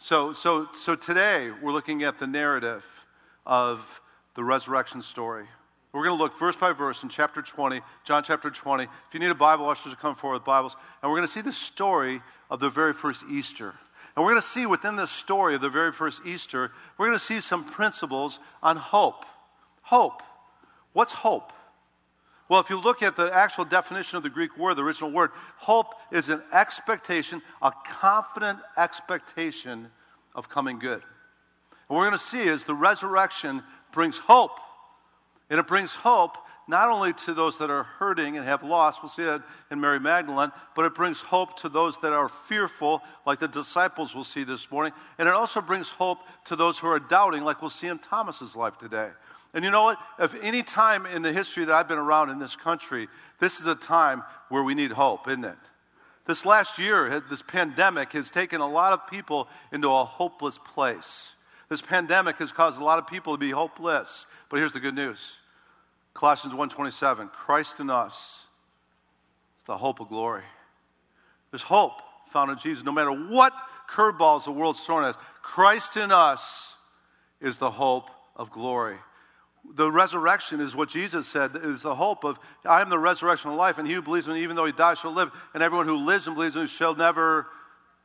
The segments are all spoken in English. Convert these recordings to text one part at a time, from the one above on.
So, so, so today we're looking at the narrative of the resurrection story. We're going to look verse by verse in chapter 20, John chapter 20. If you need a Bible, ushers will come forward with Bibles. And we're going to see the story of the very first Easter. And we're going to see within this story of the very first Easter, we're going to see some principles on hope. Hope. What's hope? Well, if you look at the actual definition of the Greek word, the original word, hope is an expectation, a confident expectation of coming good. And what we're going to see is the resurrection brings hope. And it brings hope not only to those that are hurting and have lost, we'll see that in Mary Magdalene, but it brings hope to those that are fearful, like the disciples we'll see this morning. And it also brings hope to those who are doubting, like we'll see in Thomas's life today. And you know what? If any time in the history that I've been around in this country, this is a time where we need hope, isn't it? This last year, this pandemic has taken a lot of people into a hopeless place. This pandemic has caused a lot of people to be hopeless. But here's the good news. Colossians 1:27, Christ in us. It's the hope of glory. There's hope found in Jesus. No matter what curveballs the world's thrown at us, Christ in us is the hope of glory. The resurrection is what Jesus said is the hope of I am the resurrection of life, and he who believes in me, even though he dies, shall live, and everyone who lives and believes in me shall never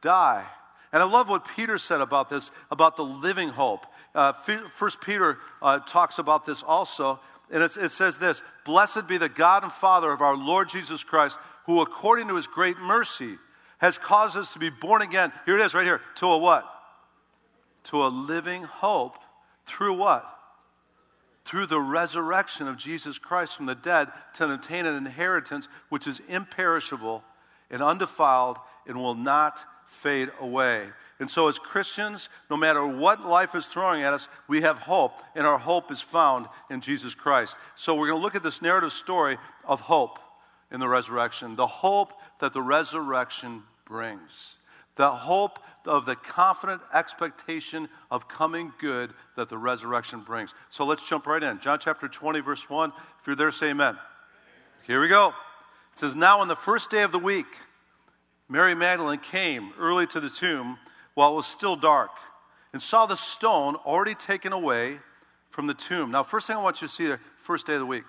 die. And I love what Peter said about this, about the living hope. Uh, First Peter uh, talks about this also, and it says this Blessed be the God and Father of our Lord Jesus Christ, who according to his great mercy has caused us to be born again. Here it is, right here, to a what? To a living hope through what? Through the resurrection of Jesus Christ from the dead to obtain an inheritance which is imperishable and undefiled and will not fade away. And so, as Christians, no matter what life is throwing at us, we have hope, and our hope is found in Jesus Christ. So, we're going to look at this narrative story of hope in the resurrection, the hope that the resurrection brings, the hope of the confident expectation of coming good that the resurrection brings. So, let's jump right in. John chapter 20, verse 1. If you're there, say amen. Here we go. It says, Now, on the first day of the week, Mary Magdalene came early to the tomb while it was still dark and saw the stone already taken away from the tomb. Now, first thing I want you to see there, first day of the week.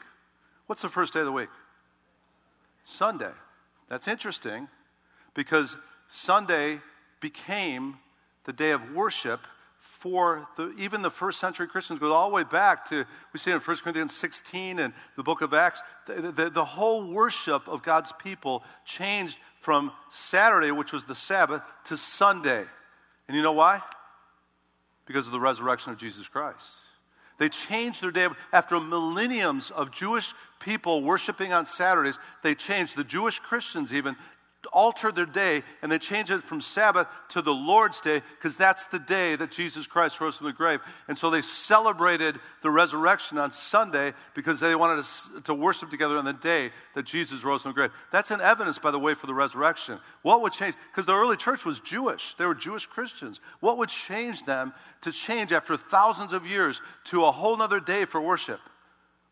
What's the first day of the week? Sunday. That's interesting because Sunday became the day of worship for the, even the first century Christians, goes all the way back to, we see in 1 Corinthians 16 and the book of Acts, the, the, the whole worship of God's people changed from Saturday, which was the Sabbath, to Sunday. And you know why? Because of the resurrection of Jesus Christ. They changed their day. After millenniums of Jewish people worshiping on Saturdays, they changed, the Jewish Christians even altered their day and they changed it from Sabbath to the Lord's day because that's the day that Jesus Christ rose from the grave. And so they celebrated the resurrection on Sunday because they wanted to, to worship together on the day that Jesus rose from the grave. That's an evidence, by the way, for the resurrection. What would change? Because the early church was Jewish, they were Jewish Christians. What would change them to change after thousands of years to a whole other day for worship?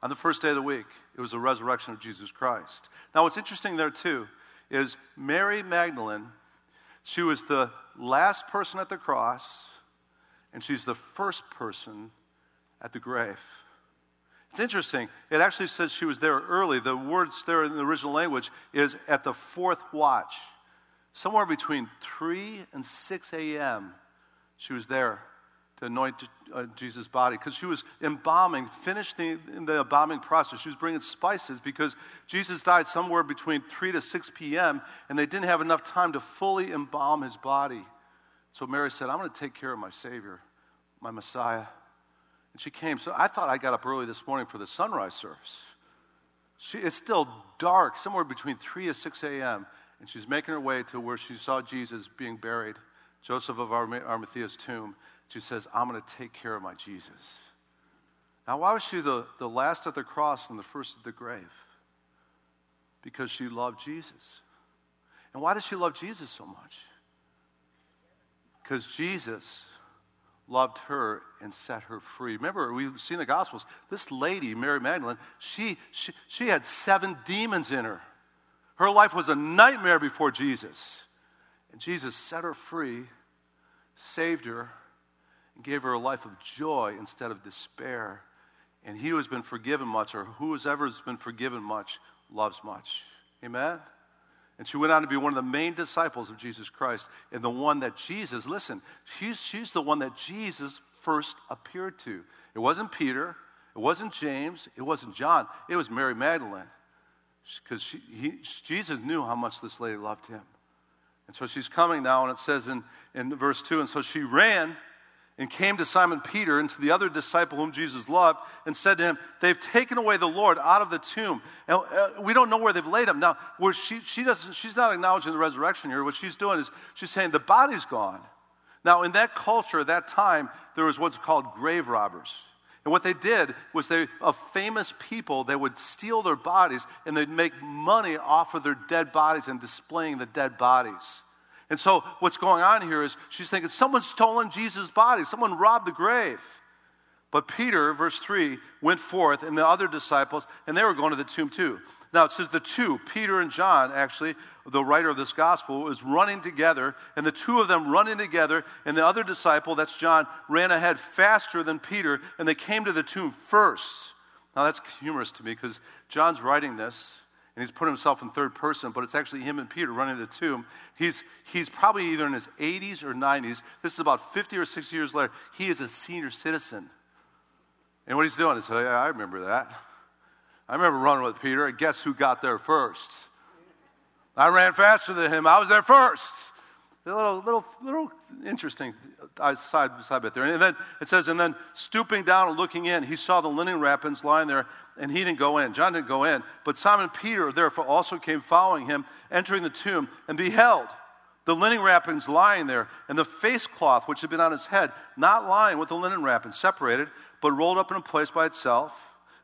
On the first day of the week, it was the resurrection of Jesus Christ. Now, what's interesting there, too, is Mary Magdalene. She was the last person at the cross, and she's the first person at the grave. It's interesting. It actually says she was there early. The words there in the original language is at the fourth watch. Somewhere between 3 and 6 a.m., she was there to anoint uh, Jesus' body because she was embalming, finished the, the embalming process. She was bringing spices because Jesus died somewhere between 3 to 6 p.m., and they didn't have enough time to fully embalm his body. So Mary said, I'm going to take care of my Savior, my Messiah. And she came. So I thought I got up early this morning for the sunrise service. She, it's still dark, somewhere between 3 to 6 a.m., and she's making her way to where she saw Jesus being buried, Joseph of Arimathea's tomb. She says, I'm going to take care of my Jesus. Now, why was she the, the last at the cross and the first at the grave? Because she loved Jesus. And why does she love Jesus so much? Because Jesus loved her and set her free. Remember, we've seen the Gospels. This lady, Mary Magdalene, she, she, she had seven demons in her. Her life was a nightmare before Jesus. And Jesus set her free saved her and gave her a life of joy instead of despair. And he who has been forgiven much, or who has ever been forgiven much, loves much. Amen? And she went on to be one of the main disciples of Jesus Christ and the one that Jesus, listen, she's, she's the one that Jesus first appeared to. It wasn't Peter, it wasn't James, it wasn't John, it was Mary Magdalene. Because Jesus knew how much this lady loved him. And so she's coming now, and it says in, in verse 2 and so she ran and came to Simon Peter and to the other disciple whom Jesus loved and said to him, They've taken away the Lord out of the tomb. And uh, we don't know where they've laid him. Now, where she, she doesn't, she's not acknowledging the resurrection here. What she's doing is she's saying the body's gone. Now, in that culture, at that time, there was what's called grave robbers. And what they did was they, of famous people, they would steal their bodies and they'd make money off of their dead bodies and displaying the dead bodies. And so what's going on here is she's thinking, someone's stolen Jesus' body, someone robbed the grave. But Peter, verse 3, went forth and the other disciples, and they were going to the tomb too. Now it says the two, Peter and John, actually, the writer of this gospel, was running together, and the two of them running together, and the other disciple, that's John, ran ahead faster than Peter, and they came to the tomb first. Now that's humorous to me because John's writing this, and he's put himself in third person, but it's actually him and Peter running the tomb. He's, he's probably either in his 80s or 90s. This is about 50 or 60 years later. He is a senior citizen. And what he's doing is, yeah, I remember that. I remember running with Peter, and guess who got there first? I ran faster than him. I was there first. A little, little, little interesting side side bit there. And then it says, and then stooping down and looking in, he saw the linen wrappings lying there, and he didn't go in. John didn't go in. But Simon Peter, therefore, also came following him, entering the tomb, and beheld the linen wrappings lying there, and the face cloth which had been on his head, not lying with the linen wrappings, separated, but rolled up in a place by itself.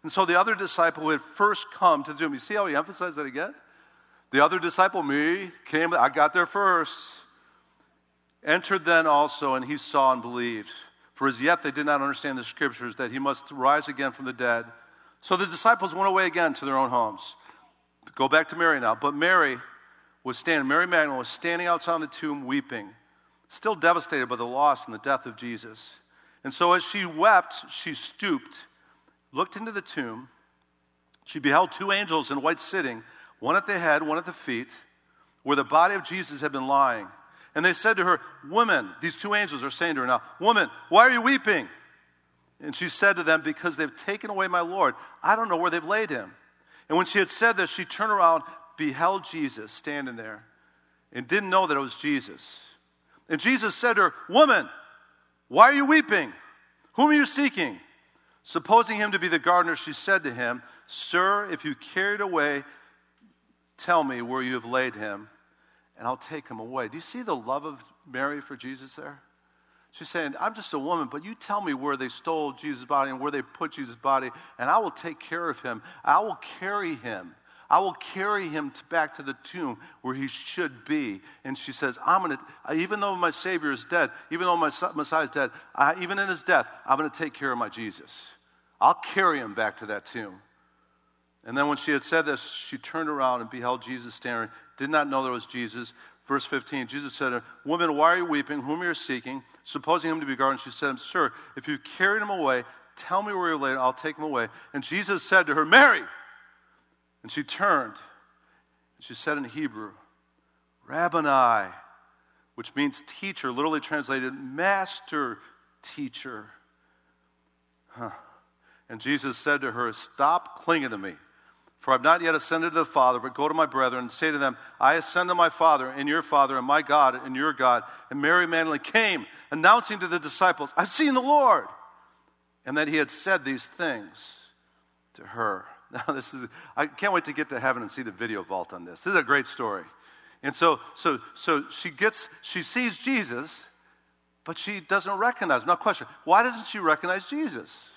And so the other disciple who had first come to the tomb, you see how he emphasized that again? The other disciple, me, came, I got there first. Entered then also, and he saw and believed. For as yet they did not understand the scriptures that he must rise again from the dead. So the disciples went away again to their own homes. Go back to Mary now. But Mary was standing, Mary Magdalene was standing outside the tomb weeping, still devastated by the loss and the death of Jesus. And so as she wept, she stooped, looked into the tomb. She beheld two angels in white sitting, one at the head, one at the feet, where the body of Jesus had been lying. And they said to her, Woman, these two angels are saying to her now, Woman, why are you weeping? And she said to them, Because they've taken away my Lord. I don't know where they've laid him. And when she had said this, she turned around, beheld Jesus standing there, and didn't know that it was Jesus. And Jesus said to her, Woman, why are you weeping? Whom are you seeking? Supposing him to be the gardener, she said to him, Sir, if you carried away, tell me where you have laid him and I'll take him away. Do you see the love of Mary for Jesus there? She's saying, I'm just a woman, but you tell me where they stole Jesus' body and where they put Jesus' body, and I will take care of him. I will carry him. I will carry him to back to the tomb where he should be. And she says, I'm going to, even though my Savior is dead, even though my Messiah is dead, I, even in his death, I'm going to take care of my Jesus. I'll carry him back to that tomb. And then when she had said this, she turned around and beheld Jesus standing, did not know there was Jesus. Verse 15, Jesus said to her, Woman, why are you weeping? Whom are you seeking? Supposing him to be guarded, she said, Sir, if you carried him away, tell me where you're laid, I'll take him away. And Jesus said to her, Mary! And she turned, and she said in Hebrew, Rabboni, which means teacher, literally translated, master teacher. Huh. And Jesus said to her, Stop clinging to me. For I've not yet ascended to the Father, but go to my brethren and say to them, I ascend to my Father and your Father, and my God and your God. And Mary Magdalene came, announcing to the disciples, I've seen the Lord. And that he had said these things to her. Now, this is, I can't wait to get to heaven and see the video vault on this. This is a great story. And so, so, so she gets, she sees Jesus, but she doesn't recognize him. Now, question why doesn't she recognize Jesus?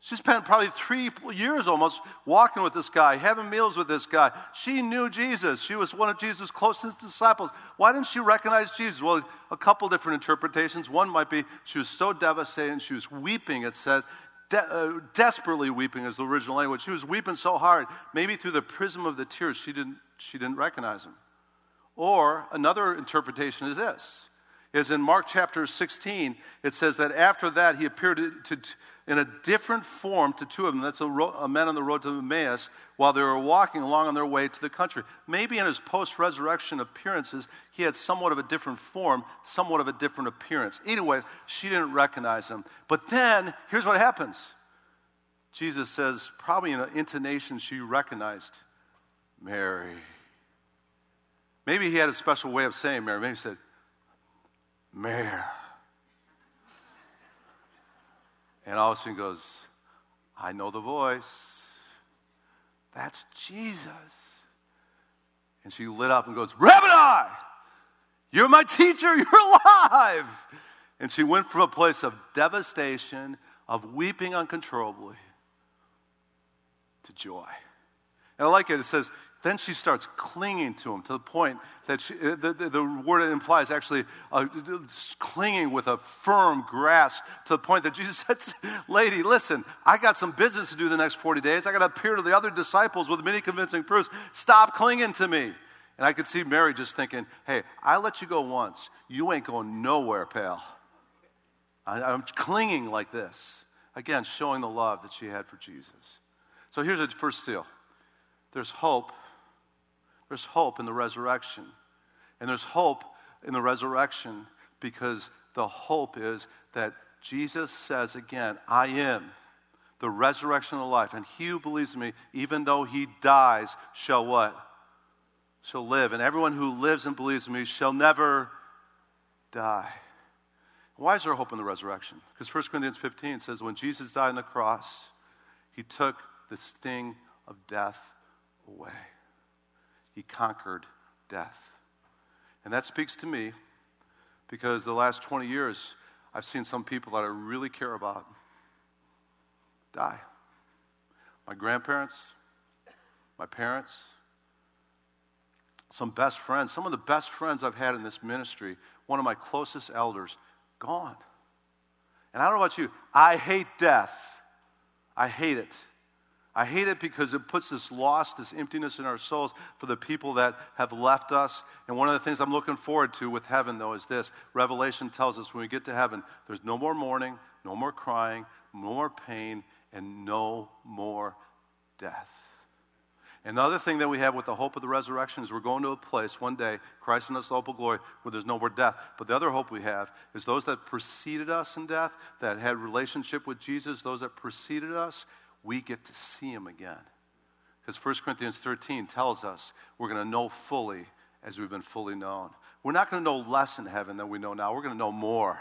She spent probably three years almost walking with this guy, having meals with this guy. She knew Jesus. She was one of Jesus' closest disciples. Why didn't she recognize Jesus? Well, a couple different interpretations. One might be she was so devastated she was weeping, it says, de- uh, desperately weeping is the original language. She was weeping so hard, maybe through the prism of the tears, she didn't, she didn't recognize him. Or another interpretation is this is in Mark chapter 16, it says that after that he appeared to, to in a different form to two of them. That's a, ro- a men on the road to Emmaus while they were walking along on their way to the country. Maybe in his post resurrection appearances, he had somewhat of a different form, somewhat of a different appearance. Anyway, she didn't recognize him. But then, here's what happens Jesus says, probably in an intonation she recognized Mary. Maybe he had a special way of saying Mary. Maybe he said, Mary. And all of a sudden goes, I know the voice. That's Jesus. And she lit up and goes, Rabbi, you're my teacher, you're alive. And she went from a place of devastation, of weeping uncontrollably, to joy. And I like it. It says, then she starts clinging to him to the point that she, uh, the, the, the, word implies actually uh, clinging with a firm grasp to the point that Jesus says, Lady, listen, I got some business to do the next 40 days. I got to appear to the other disciples with many convincing proofs. Stop clinging to me. And I could see Mary just thinking, Hey, I let you go once. You ain't going nowhere, pal. I, I'm clinging like this. Again, showing the love that she had for Jesus. So here's the first seal there's hope there's hope in the resurrection. And there's hope in the resurrection because the hope is that Jesus says again, I am the resurrection of life. And he who believes in me, even though he dies, shall what? Shall live. And everyone who lives and believes in me shall never die. Why is there hope in the resurrection? Because 1 Corinthians 15 says, when Jesus died on the cross, he took the sting of death away. He conquered death. And that speaks to me because the last 20 years, I've seen some people that I really care about die. My grandparents, my parents, some best friends, some of the best friends I've had in this ministry, one of my closest elders, gone. And I don't know about you, I hate death. I hate it. I hate it because it puts this loss, this emptiness in our souls for the people that have left us. And one of the things I'm looking forward to with heaven, though, is this Revelation tells us when we get to heaven, there's no more mourning, no more crying, no more pain, and no more death. And the other thing that we have with the hope of the resurrection is we're going to a place one day, Christ in us, hope of glory, where there's no more death. But the other hope we have is those that preceded us in death, that had relationship with Jesus, those that preceded us, we get to see him again. Because 1 Corinthians 13 tells us we're going to know fully as we've been fully known. We're not going to know less in heaven than we know now. We're going to know more.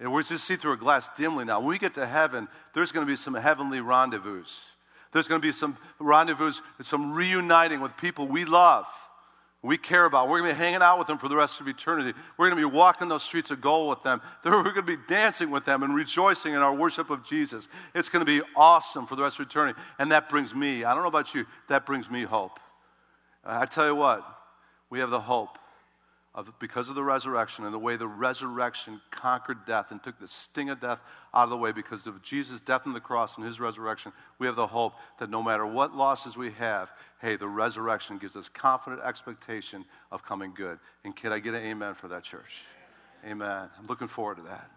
And we're just see through a glass dimly now. When we get to heaven, there's going to be some heavenly rendezvous. There's going to be some rendezvous, some reuniting with people we love we care about. We're going to be hanging out with them for the rest of eternity. We're going to be walking those streets of gold with them. We're going to be dancing with them and rejoicing in our worship of Jesus. It's going to be awesome for the rest of eternity. And that brings me, I don't know about you, that brings me hope. I tell you what, we have the hope of, because of the resurrection and the way the resurrection conquered death and took the sting of death out of the way because of Jesus' death on the cross and his resurrection, we have the hope that no matter what losses we have, hey, the resurrection gives us confident expectation of coming good. And can I get an amen for that, church? Amen. I'm looking forward to that.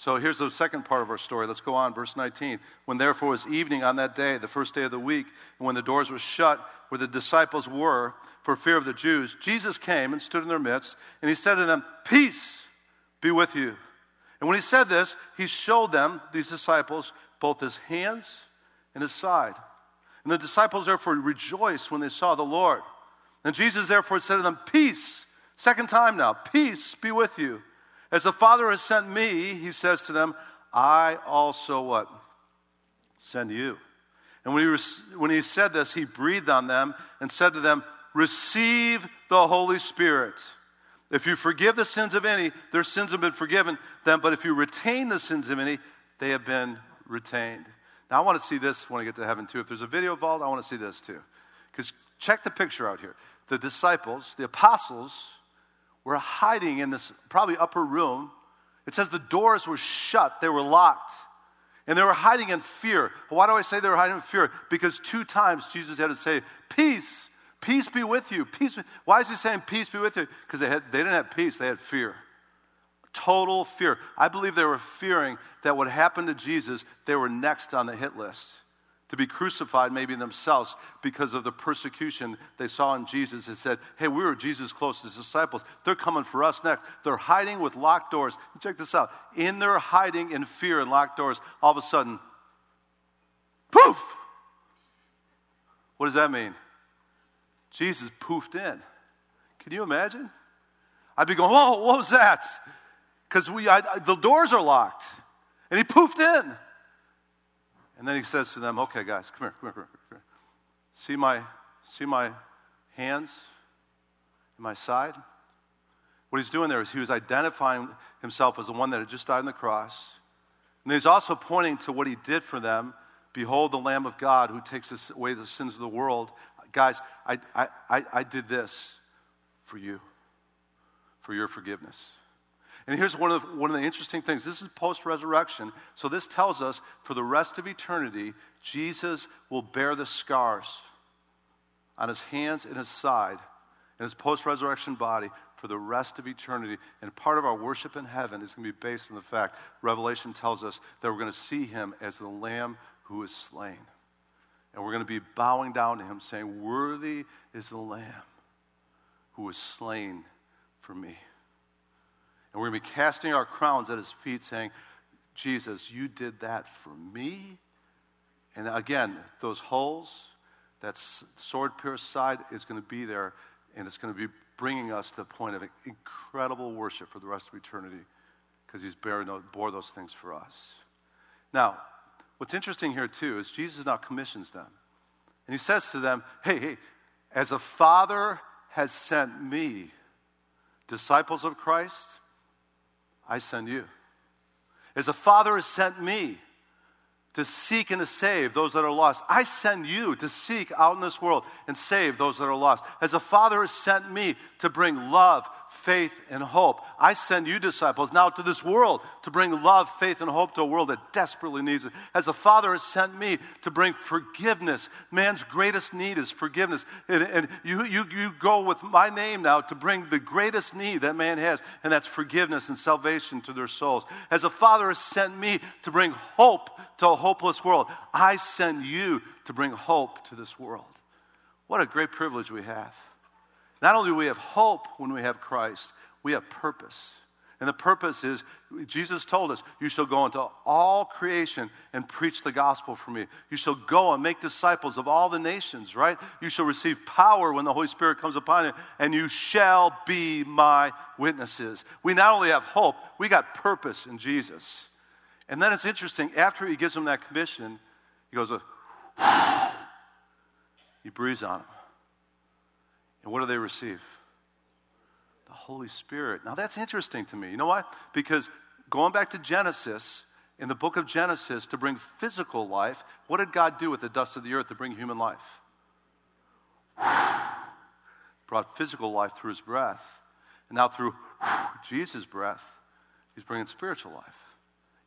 So here's the second part of our story. Let's go on, verse 19. When therefore it was evening on that day, the first day of the week, and when the doors were shut where the disciples were for fear of the Jews, Jesus came and stood in their midst, and he said to them, Peace be with you. And when he said this, he showed them, these disciples, both his hands and his side. And the disciples therefore rejoiced when they saw the Lord. And Jesus therefore said to them, Peace, second time now, peace be with you. As the Father has sent me, he says to them, I also what? Send you. And when he, when he said this, he breathed on them and said to them, Receive the Holy Spirit. If you forgive the sins of any, their sins have been forgiven them. But if you retain the sins of any, they have been retained. Now, I want to see this when I get to heaven, too. If there's a video vault, I want to see this, too. Because check the picture out here. The disciples, the apostles, were hiding in this probably upper room. It says the doors were shut, they were locked. And they were hiding in fear. Why do I say they were hiding in fear? Because two times Jesus had to say, Peace, peace be with you. Peace. Why is he saying peace be with you? Because they, had, they didn't have peace, they had fear. Total fear. I believe they were fearing that what happened to Jesus, they were next on the hit list to be crucified, maybe themselves, because of the persecution they saw in Jesus. and said, Hey, we were Jesus' closest disciples. They're coming for us next. They're hiding with locked doors. check this out. In their hiding in fear and locked doors, all of a sudden, poof! What does that mean? Jesus poofed in. Can you imagine? I'd be going, Whoa, what was that? Because we, the doors are locked. And he poofed in. And then he says to them, Okay, guys, come here, come here, come here. Come here. See, my, see my hands and my side? What he's doing there is he was identifying himself as the one that had just died on the cross. And he's also pointing to what he did for them. Behold, the Lamb of God who takes away the sins of the world. Guys, I, I, I, I did this for you, for your forgiveness. And here's one of, the, one of the interesting things this is post resurrection. So this tells us for the rest of eternity, Jesus will bear the scars on his hands and his side and his post resurrection body for the rest of eternity. And part of our worship in heaven is going to be based on the fact Revelation tells us that we're going to see him as the Lamb who is slain. And we're going to be bowing down to him, saying, Worthy is the Lamb who was slain for me. And we're going to be casting our crowns at his feet, saying, Jesus, you did that for me. And again, those holes, that sword pierced side is going to be there, and it's going to be bringing us to the point of incredible worship for the rest of eternity because he's bearing, bore those things for us. Now, what's interesting here, too, is Jesus now commissions them. And he says to them, Hey, hey, as a father has sent me, disciples of Christ, I send you. As the father has sent me to seek and to save those that are lost, I send you to seek out in this world and save those that are lost. As the father has sent me to bring love, faith, and hope. I send you, disciples, now to this world to bring love, faith, and hope to a world that desperately needs it. As the Father has sent me to bring forgiveness. Man's greatest need is forgiveness. And, and you, you, you go with my name now to bring the greatest need that man has, and that's forgiveness and salvation to their souls. As the Father has sent me to bring hope to a hopeless world, I send you to bring hope to this world. What a great privilege we have. Not only do we have hope when we have Christ, we have purpose. And the purpose is, Jesus told us, you shall go into all creation and preach the gospel for me. You shall go and make disciples of all the nations, right? You shall receive power when the Holy Spirit comes upon you, and you shall be my witnesses. We not only have hope, we got purpose in Jesus. And then it's interesting, after he gives them that commission, he goes, he breathes on them. And what do they receive? The Holy Spirit. Now that's interesting to me. You know why? Because going back to Genesis, in the book of Genesis, to bring physical life, what did God do with the dust of the earth to bring human life? Brought physical life through his breath. And now through Jesus' breath, he's bringing spiritual life.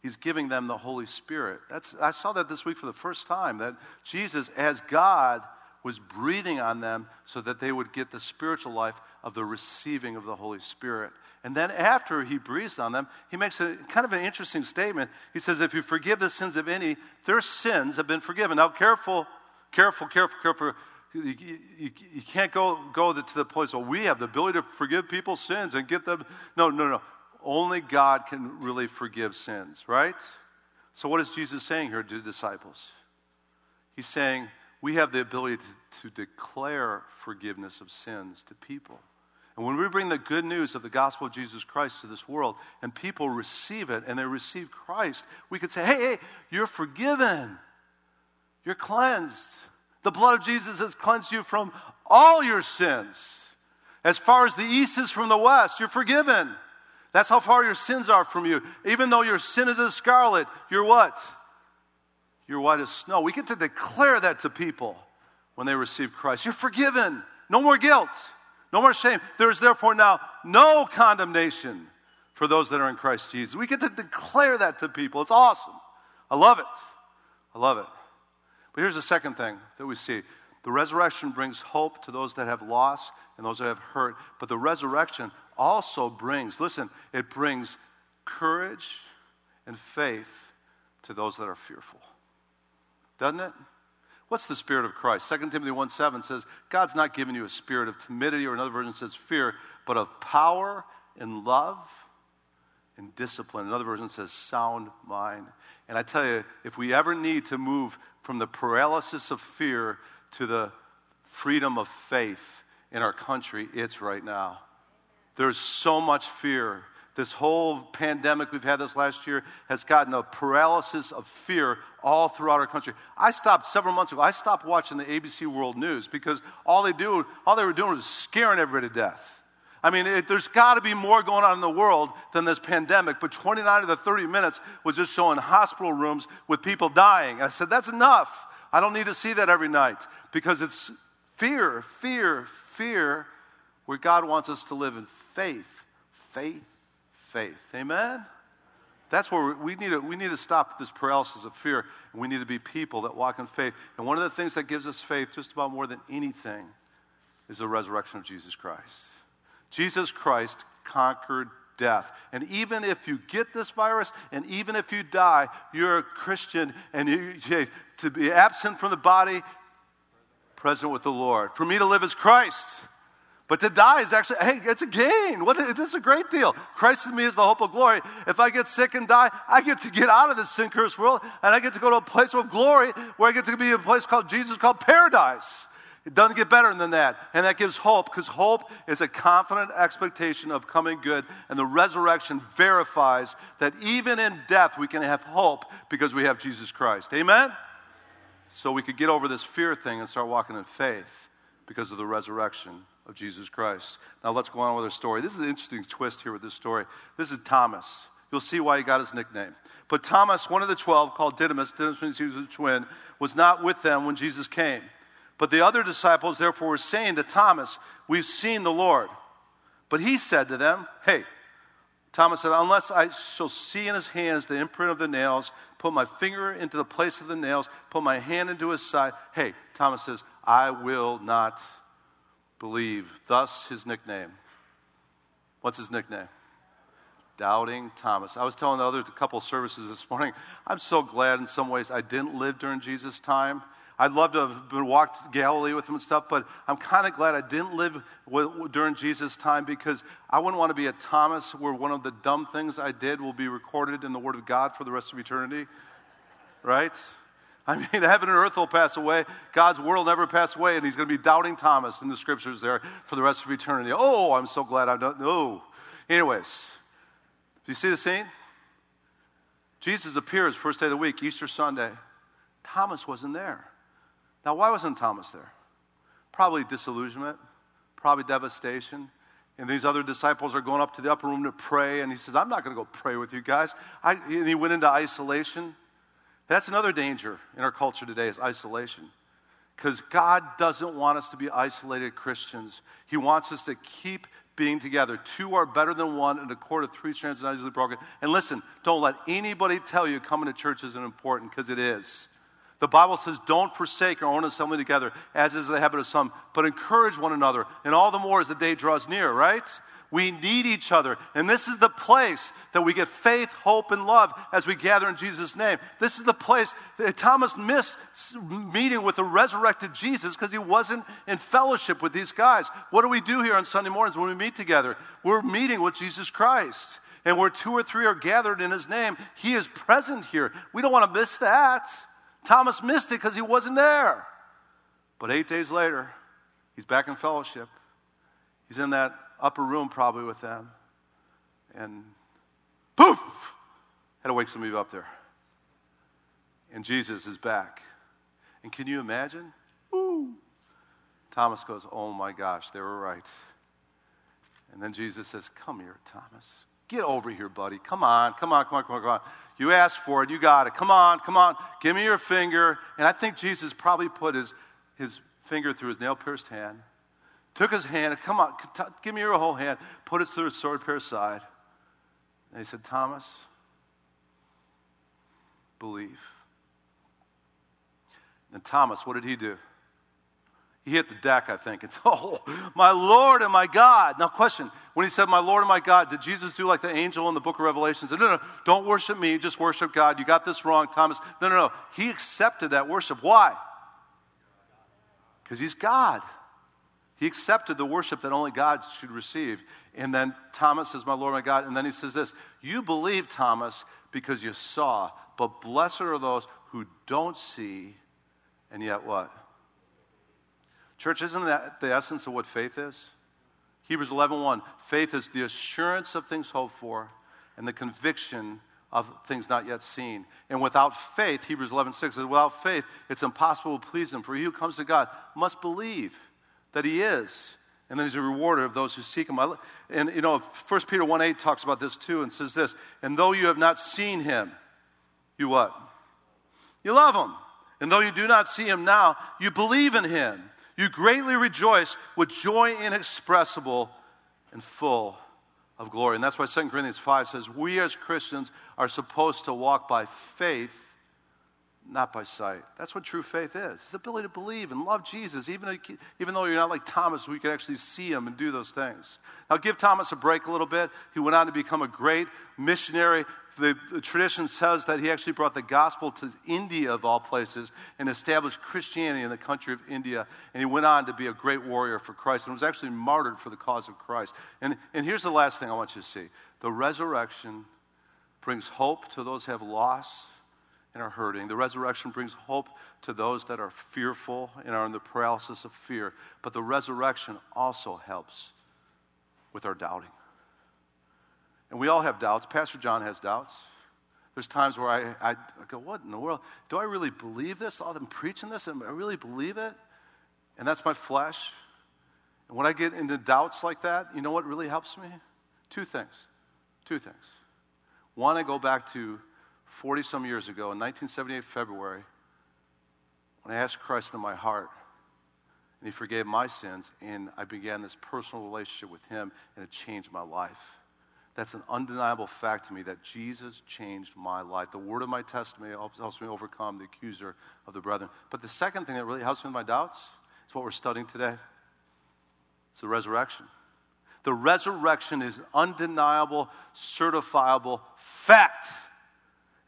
He's giving them the Holy Spirit. That's, I saw that this week for the first time that Jesus, as God, was breathing on them so that they would get the spiritual life of the receiving of the Holy Spirit. And then after he breathes on them, he makes a kind of an interesting statement. He says, If you forgive the sins of any, their sins have been forgiven. Now, careful, careful, careful, careful. You, you, you can't go, go to the place where we have the ability to forgive people's sins and get them. No, no, no. Only God can really forgive sins, right? So, what is Jesus saying here to the disciples? He's saying, we have the ability to, to declare forgiveness of sins to people. And when we bring the good news of the gospel of Jesus Christ to this world and people receive it and they receive Christ, we could say, hey, hey, you're forgiven. You're cleansed. The blood of Jesus has cleansed you from all your sins. As far as the east is from the west, you're forgiven. That's how far your sins are from you. Even though your sin is as scarlet, you're what? You're white as snow. We get to declare that to people when they receive Christ. You're forgiven. No more guilt. No more shame. There is therefore now no condemnation for those that are in Christ Jesus. We get to declare that to people. It's awesome. I love it. I love it. But here's the second thing that we see the resurrection brings hope to those that have lost and those that have hurt. But the resurrection also brings, listen, it brings courage and faith to those that are fearful. Doesn't it? What's the spirit of Christ? 2 Timothy 1 7 says, God's not giving you a spirit of timidity, or another version says fear, but of power and love and discipline. Another version says sound mind. And I tell you, if we ever need to move from the paralysis of fear to the freedom of faith in our country, it's right now. There's so much fear. This whole pandemic we've had this last year has gotten a paralysis of fear all throughout our country. I stopped several months ago. I stopped watching the ABC World News because all they do, all they were doing was scaring everybody to death. I mean, it, there's got to be more going on in the world than this pandemic. But 29 of the 30 minutes was just showing hospital rooms with people dying. I said, that's enough. I don't need to see that every night because it's fear, fear, fear, where God wants us to live in faith, faith, faith. Amen? That's where we need, to, we need to stop this paralysis of fear, and we need to be people that walk in faith. And one of the things that gives us faith, just about more than anything, is the resurrection of Jesus Christ. Jesus Christ conquered death. And even if you get this virus and even if you die, you're a Christian and you, to be absent from the body, present with the Lord. For me to live is Christ. But to die is actually, hey, it's a gain. What, this is a great deal. Christ in me is the hope of glory. If I get sick and die, I get to get out of this sin cursed world and I get to go to a place of glory where I get to be in a place called Jesus, called paradise. It doesn't get better than that. And that gives hope because hope is a confident expectation of coming good. And the resurrection verifies that even in death, we can have hope because we have Jesus Christ. Amen? So we could get over this fear thing and start walking in faith because of the resurrection of Jesus Christ. Now let's go on with our story. This is an interesting twist here with this story. This is Thomas. You'll see why he got his nickname. But Thomas, one of the twelve, called Didymus, Didymus means he was a twin, was not with them when Jesus came. But the other disciples, therefore, were saying to Thomas, We've seen the Lord. But he said to them, Hey, Thomas said, Unless I shall see in his hands the imprint of the nails, put my finger into the place of the nails, put my hand into his side. Hey, Thomas says, I will not believe. Thus his nickname. What's his nickname? Doubting Thomas. I was telling the other couple services this morning, I'm so glad in some ways I didn't live during Jesus' time I'd love to have been walked Galilee with him and stuff, but I'm kind of glad I didn't live with, during Jesus' time because I wouldn't want to be a Thomas where one of the dumb things I did will be recorded in the Word of God for the rest of eternity. Right? I mean, heaven and earth will pass away. God's word will never pass away, and he's going to be doubting Thomas in the scriptures there for the rest of eternity. Oh, I'm so glad I'm not. No. Anyways, do you see the scene? Jesus appears first day of the week, Easter Sunday. Thomas wasn't there. Now, why wasn't Thomas there? Probably disillusionment, probably devastation. And these other disciples are going up to the upper room to pray, and he says, I'm not going to go pray with you guys. I, and he went into isolation. That's another danger in our culture today is isolation. Because God doesn't want us to be isolated Christians. He wants us to keep being together. Two are better than one, and a cord of three strands is not easily broken. And listen, don't let anybody tell you coming to church isn't important, because it is. The Bible says, don't forsake our own assembly together, as is the habit of some, but encourage one another, and all the more as the day draws near, right? We need each other. And this is the place that we get faith, hope, and love as we gather in Jesus' name. This is the place that Thomas missed meeting with the resurrected Jesus because he wasn't in fellowship with these guys. What do we do here on Sunday mornings when we meet together? We're meeting with Jesus Christ. And where two or three are gathered in his name, he is present here. We don't want to miss that. Thomas missed it because he wasn't there. But eight days later, he's back in fellowship. He's in that upper room probably with them. And poof! Had to wake some of you up there. And Jesus is back. And can you imagine? Ooh. Thomas goes, Oh my gosh, they were right. And then Jesus says, Come here, Thomas. Get over here, buddy. Come on, come on, come on, come on, come on. You asked for it. You got it. Come on, come on. Give me your finger. And I think Jesus probably put his, his finger through his nail pierced hand, took his hand, come on, give me your whole hand, put it through his sword pierced side. And he said, Thomas, believe. And Thomas, what did he do? He hit the deck, I think. It's, oh, my Lord and my God. Now, question when he said, My Lord and my God, did Jesus do like the angel in the book of Revelation? He said, No, no, don't worship me, just worship God. You got this wrong, Thomas. No, no, no. He accepted that worship. Why? Because he's God. He accepted the worship that only God should receive. And then Thomas says, My Lord, my God. And then he says this You believe, Thomas, because you saw, but blessed are those who don't see and yet what? Church, isn't that the essence of what faith is? Hebrews 11:1. Faith is the assurance of things hoped for and the conviction of things not yet seen. And without faith, Hebrews 11:6 says, without faith, it's impossible to please him. For he who comes to God must believe that he is, and then he's a rewarder of those who seek him. And you know, 1 Peter 1 8 talks about this too and says this, and though you have not seen him, you what? You love him. And though you do not see him now, you believe in him you greatly rejoice with joy inexpressible and full of glory. And that's why 2 Corinthians 5 says, We as Christians are supposed to walk by faith, not by sight. That's what true faith is. It's the ability to believe and love Jesus, even, even though you're not like Thomas, we can actually see him and do those things. Now, give Thomas a break a little bit. He went on to become a great missionary the, the, tradition says that he actually brought the gospel to India, of all places, and established Christianity in the country of India. And he went on to be a great warrior for Christ and was actually martyred for the cause of Christ. And, and here's the last thing I want you to see the resurrection brings hope to those who have loss and are hurting. The resurrection brings hope to those that are fearful and are in the paralysis of fear. But the resurrection also helps with our doubting. And we all have doubts. Pastor John has doubts. There's times where I, I go, What in the world? Do I really believe this? All them preaching this? I really believe it? And that's my flesh. And when I get into doubts like that, you know what really helps me? Two things. Two things. One, I go back to 40 some years ago in 1978, February, when I asked Christ into my heart. And He forgave my sins, and I began this personal relationship with Him, and it changed my life. That's an undeniable fact to me that Jesus changed my life. The word of my testimony helps me overcome the accuser of the brethren. But the second thing that really helps me with my doubts is what we're studying today it's the resurrection. The resurrection is an undeniable, certifiable fact.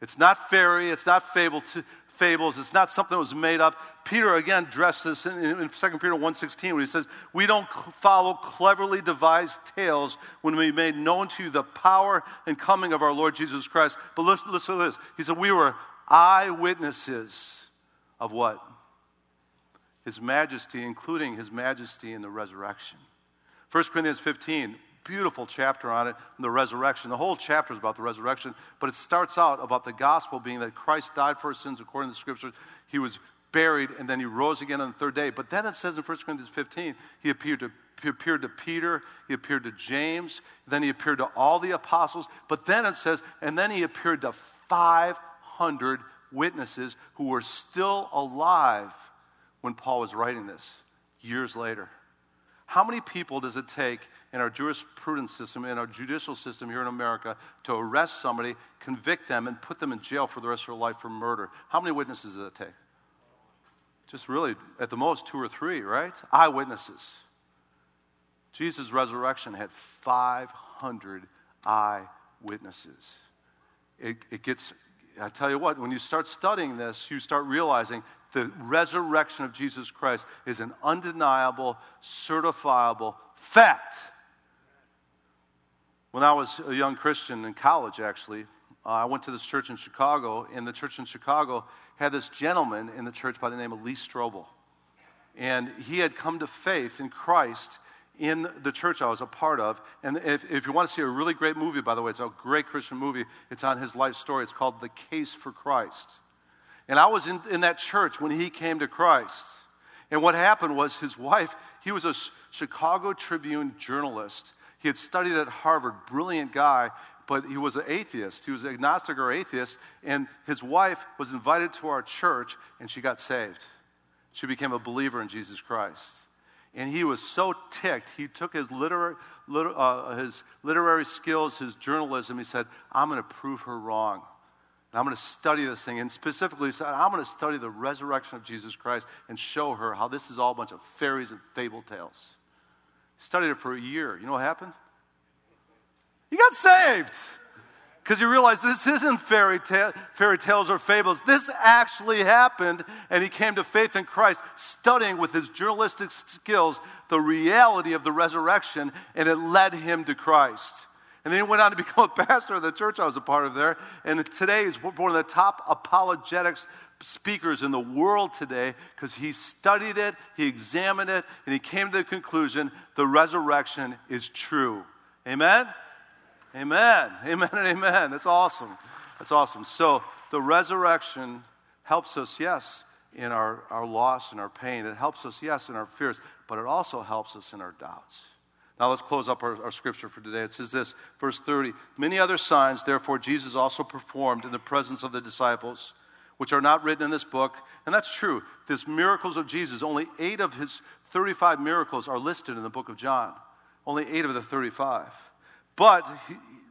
It's not fairy, it's not fable to, fables. It's not something that was made up. Peter again addressed this in, in 2 Peter 1.16 when he says, We don't follow cleverly devised tales when we made known to you the power and coming of our Lord Jesus Christ. But listen, listen to this. He said, We were eyewitnesses of what? His majesty, including his majesty in the resurrection. 1 Corinthians 15, beautiful chapter on it, the resurrection. The whole chapter is about the resurrection, but it starts out about the gospel being that Christ died for our sins according to the scriptures. He was buried, and then he rose again on the third day. But then it says in 1 Corinthians 15, he appeared to he appeared to Peter, he appeared to James, then he appeared to all the apostles. But then it says, and then he appeared to 500 witnesses who were still alive when Paul was writing this years later. How many people does it take in our jurisprudence system, in our judicial system here in America, to arrest somebody, convict them, and put them in jail for the rest of their life for murder? How many witnesses does it take? Just really, at the most, two or three, right? Eyewitnesses. Jesus' resurrection had 500 eyewitnesses. It, it gets, I tell you what, when you start studying this, you start realizing the resurrection of Jesus Christ is an undeniable, certifiable fact. When I was a young Christian in college, actually, uh, I went to this church in Chicago, and the church in Chicago had this gentleman in the church by the name of Lee Strobel. And he had come to faith in Christ in the church I was a part of. And if, if you want to see a really great movie, by the way, it's a great Christian movie, it's on his life story. It's called The Case for Christ. And I was in, in that church when he came to Christ. And what happened was his wife, he was a Chicago Tribune journalist. He had studied at Harvard, brilliant guy, but he was an atheist. He was an agnostic or atheist. And his wife was invited to our church, and she got saved. She became a believer in Jesus Christ. And he was so ticked, he took his literary, uh, his literary skills, his journalism, he said, I'm going to prove her wrong. And I'm going to study this thing. And specifically, said I'm going to study the resurrection of Jesus Christ and show her how this is all a bunch of fairies and fable tales. Studied it for a year. You know what happened? He got saved because he realized this isn't fairy, ta- fairy tales or fables. This actually happened, and he came to faith in Christ, studying with his journalistic skills the reality of the resurrection, and it led him to Christ. And then he went on to become a pastor of the church I was a part of there. And today he's one of the top apologetics speakers in the world today because he studied it, he examined it, and he came to the conclusion the resurrection is true. Amen? Amen. Amen and amen. That's awesome. That's awesome. So the resurrection helps us, yes, in our, our loss and our pain. It helps us, yes, in our fears, but it also helps us in our doubts. Now let's close up our, our, scripture for today. It says this, verse 30 Many other signs, therefore, Jesus also performed in the presence of the disciples, which are not written in this book. And that's true. There's miracles of Jesus. Only eight of his 35 miracles are listed in the book of John. Only eight of the 35. But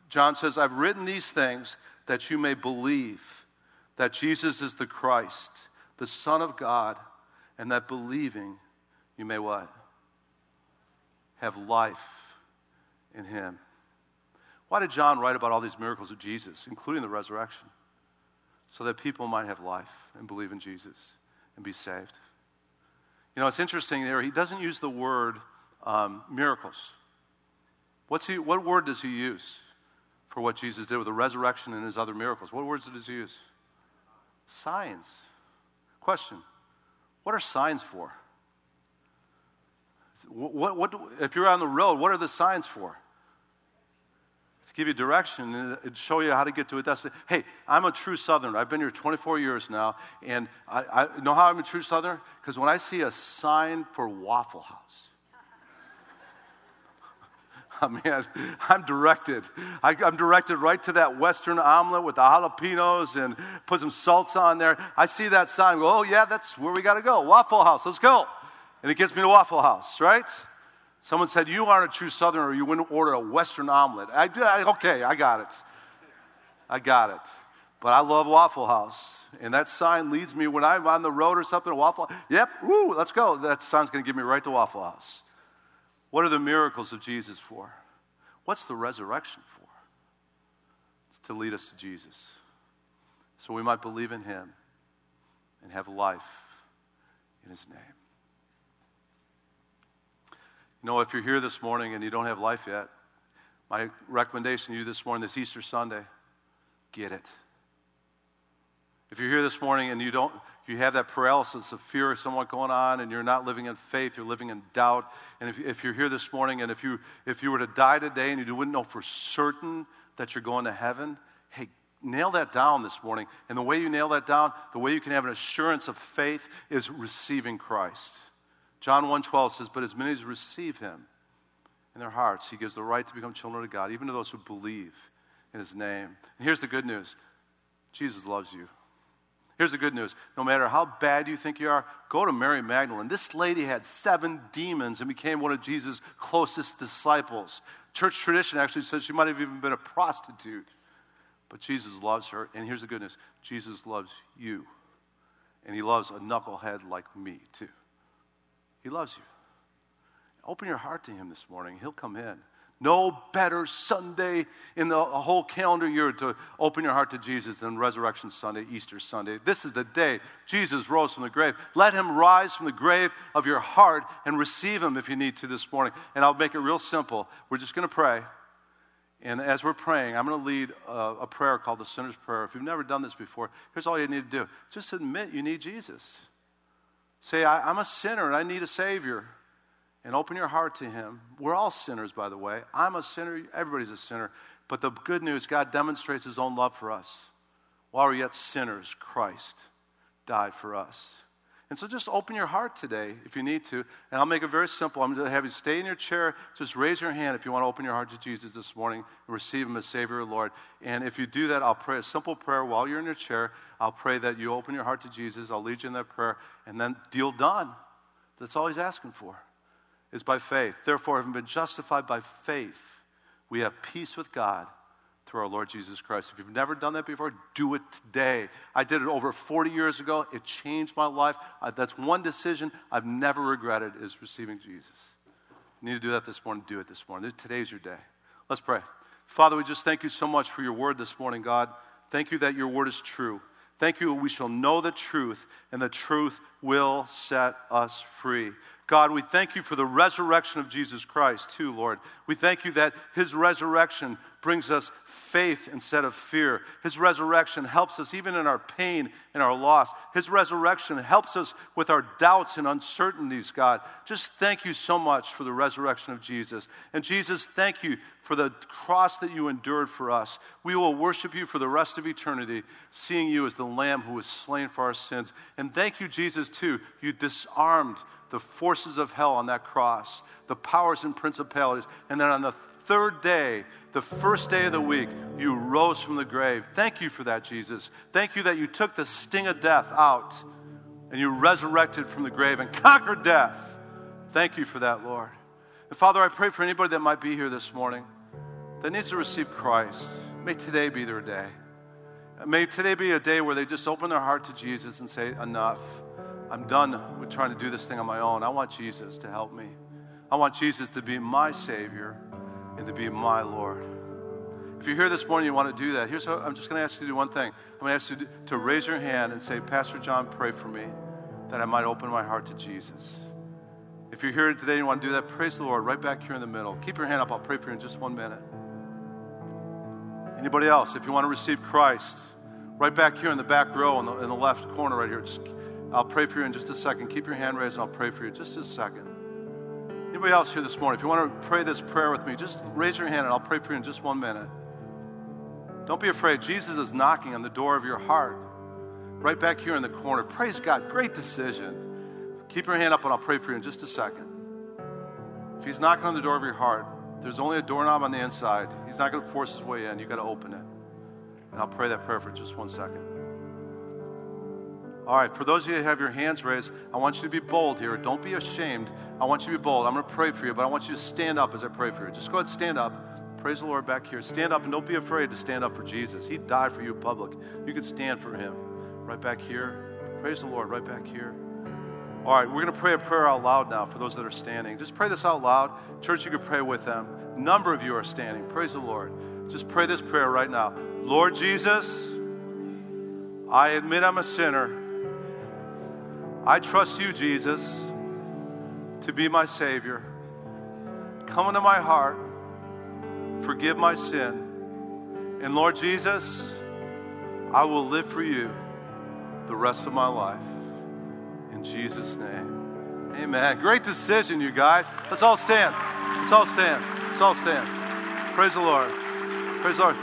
John says, I've written these things that you may believe that Jesus is the Christ, the Son of God, and that believing you may what? Have life in him. Why did John write about all these miracles of Jesus, including the resurrection? So that people might have life and believe in Jesus and be saved. You know, it's interesting there, he doesn't use the word um, miracles. What's he, what word does he use for what Jesus did with the resurrection and his other miracles? What words does he use? Signs. Question What are signs for? What, what, if you're on the road, what are the signs for? To give you direction and show you how to get to a destination. Hey, I'm a true Southerner. I've been here 24 years now, and I, I know how I'm a true Southerner? Because when I see a sign for Waffle House, I mean, I'm directed. I, am directed right to that Western omelet with the jalapenos and put some salts on there. I see that sign. Go, oh yeah, that's where we got to go. Waffle House. Let's go. And it gets me to Waffle House, right? Someone said you aren't a true Southerner. You wouldn't order a Western omelet. I, I, okay, I got it. I got it. But I love Waffle House. And that sign leads me when I'm on the road or something, Waffle House. Yep, woo, let's go. That sign's going to give me right to Waffle House. What are the miracles of Jesus for? What's the resurrection for? It's to lead us to Jesus so we might believe in him and have life in his name. You know, if you're here this morning and you don't have life yet, my recommendation to you this morning, this Easter Sunday, get it. If you're here this morning and you don't, you have that paralysis of fear of somewhat going on and you're not living in faith, you're living in doubt. And if, if you're here this morning and if you, if you were to die today and you wouldn't know for certain that you're going to heaven, hey, nail that down this morning. And the way you nail that down, the way you can have an assurance of faith is receiving Christ. John 1.12 says, But as many as receive him in their hearts, he gives the right to become children of God, even to those who believe in his name. And here's the good news Jesus loves you. Here's the good news no matter how bad you think you are, go to Mary Magdalene. This lady had seven demons and became one of Jesus' closest disciples. Church tradition actually says she might have even been a prostitute. But Jesus loves her. And here's the good news Jesus loves you. And he loves a knucklehead like me, too. He loves you. Open your heart to him this morning. He'll come in. No better Sunday in the whole calendar year to open your heart to Jesus than Resurrection Sunday, Easter Sunday. This is the day Jesus rose from the grave. Let him rise from the grave of your heart and receive him if you need to this morning. And I'll make it real simple. We're just going to pray. And as we're praying, I'm going to lead a, a prayer called the Sinner's Prayer. If you've never done this before, here's all you need to do just admit you need Jesus. Say, I'm a sinner and I need a Savior and open your heart to Him. We're all sinners, by the way. I'm a sinner, everybody's a sinner. But the good news God demonstrates His own love for us. While we're yet sinners, Christ died for us. And so just open your heart today if you need to. And I'll make it very simple. I'm going to have you stay in your chair. Just raise your hand if you want to open your heart to Jesus this morning and receive Him as Savior and Lord. And if you do that, I'll pray a simple prayer while you're in your chair. I'll pray that you open your heart to Jesus. I'll lead you in that prayer. And then deal done. That's all He's asking for is by faith. Therefore, having been justified by faith, we have peace with God through our Lord Jesus Christ. If you've never done that before, do it today. I did it over 40 years ago. It changed my life. That's one decision I've never regretted is receiving Jesus. You need to do that this morning. Do it this morning. Today's your day. Let's pray. Father, we just thank you so much for your word this morning, God. Thank you that your word is true. Thank you, we shall know the truth, and the truth will set us free. God, we thank you for the resurrection of Jesus Christ, too, Lord. We thank you that his resurrection brings us faith instead of fear. His resurrection helps us even in our pain and our loss. His resurrection helps us with our doubts and uncertainties, God. Just thank you so much for the resurrection of Jesus. And Jesus, thank you for the cross that you endured for us. We will worship you for the rest of eternity, seeing you as the Lamb who was slain for our sins. And thank you, Jesus, too. You disarmed the forces of hell on that cross, the powers and principalities. And then on the third day, the first day of the week, you rose from the grave. Thank you for that, Jesus. Thank you that you took the sting of death out and you resurrected from the grave and conquered death. Thank you for that, Lord. And Father, I pray for anybody that might be here this morning that needs to receive Christ. May today be their day. May today be a day where they just open their heart to Jesus and say, Enough. I'm done with trying to do this thing on my own. I want Jesus to help me. I want Jesus to be my Savior and to be my Lord. If you're here this morning, and you want to do that. Here's how I'm just going to ask you to do one thing. I'm going to ask you to raise your hand and say, Pastor John, pray for me that I might open my heart to Jesus. If you're here today and you want to do that, praise the Lord right back here in the middle. Keep your hand up. I'll pray for you in just one minute. Anybody else? If you want to receive Christ, right back here in the back row in the, in the left corner right here. Just, I'll pray for you in just a second. Keep your hand raised and I'll pray for you just a second. Anybody else here this morning, if you want to pray this prayer with me, just raise your hand and I'll pray for you in just one minute. Don't be afraid. Jesus is knocking on the door of your heart, right back here in the corner. Praise God. Great decision. Keep your hand up and I'll pray for you in just a second. If He's knocking on the door of your heart, there's only a doorknob on the inside. He's not going to force his way in. You've got to open it. And I'll pray that prayer for just one second. All right, for those of you who have your hands raised, I want you to be bold here. Don't be ashamed. I want you to be bold. I'm going to pray for you, but I want you to stand up as I pray for you. Just go ahead and stand up. Praise the Lord back here. Stand up and don't be afraid to stand up for Jesus. He died for you public. You can stand for him. Right back here. Praise the Lord right back here. All right, we're going to pray a prayer out loud now for those that are standing. Just pray this out loud. Church, you can pray with them. A number of you are standing. Praise the Lord. Just pray this prayer right now. Lord Jesus, I admit I'm a sinner. I trust you, Jesus, to be my Savior. Come into my heart, forgive my sin. And Lord Jesus, I will live for you the rest of my life. In Jesus' name. Amen. Great decision, you guys. Let's all stand. Let's all stand. Let's all stand. Praise the Lord. Praise the Lord.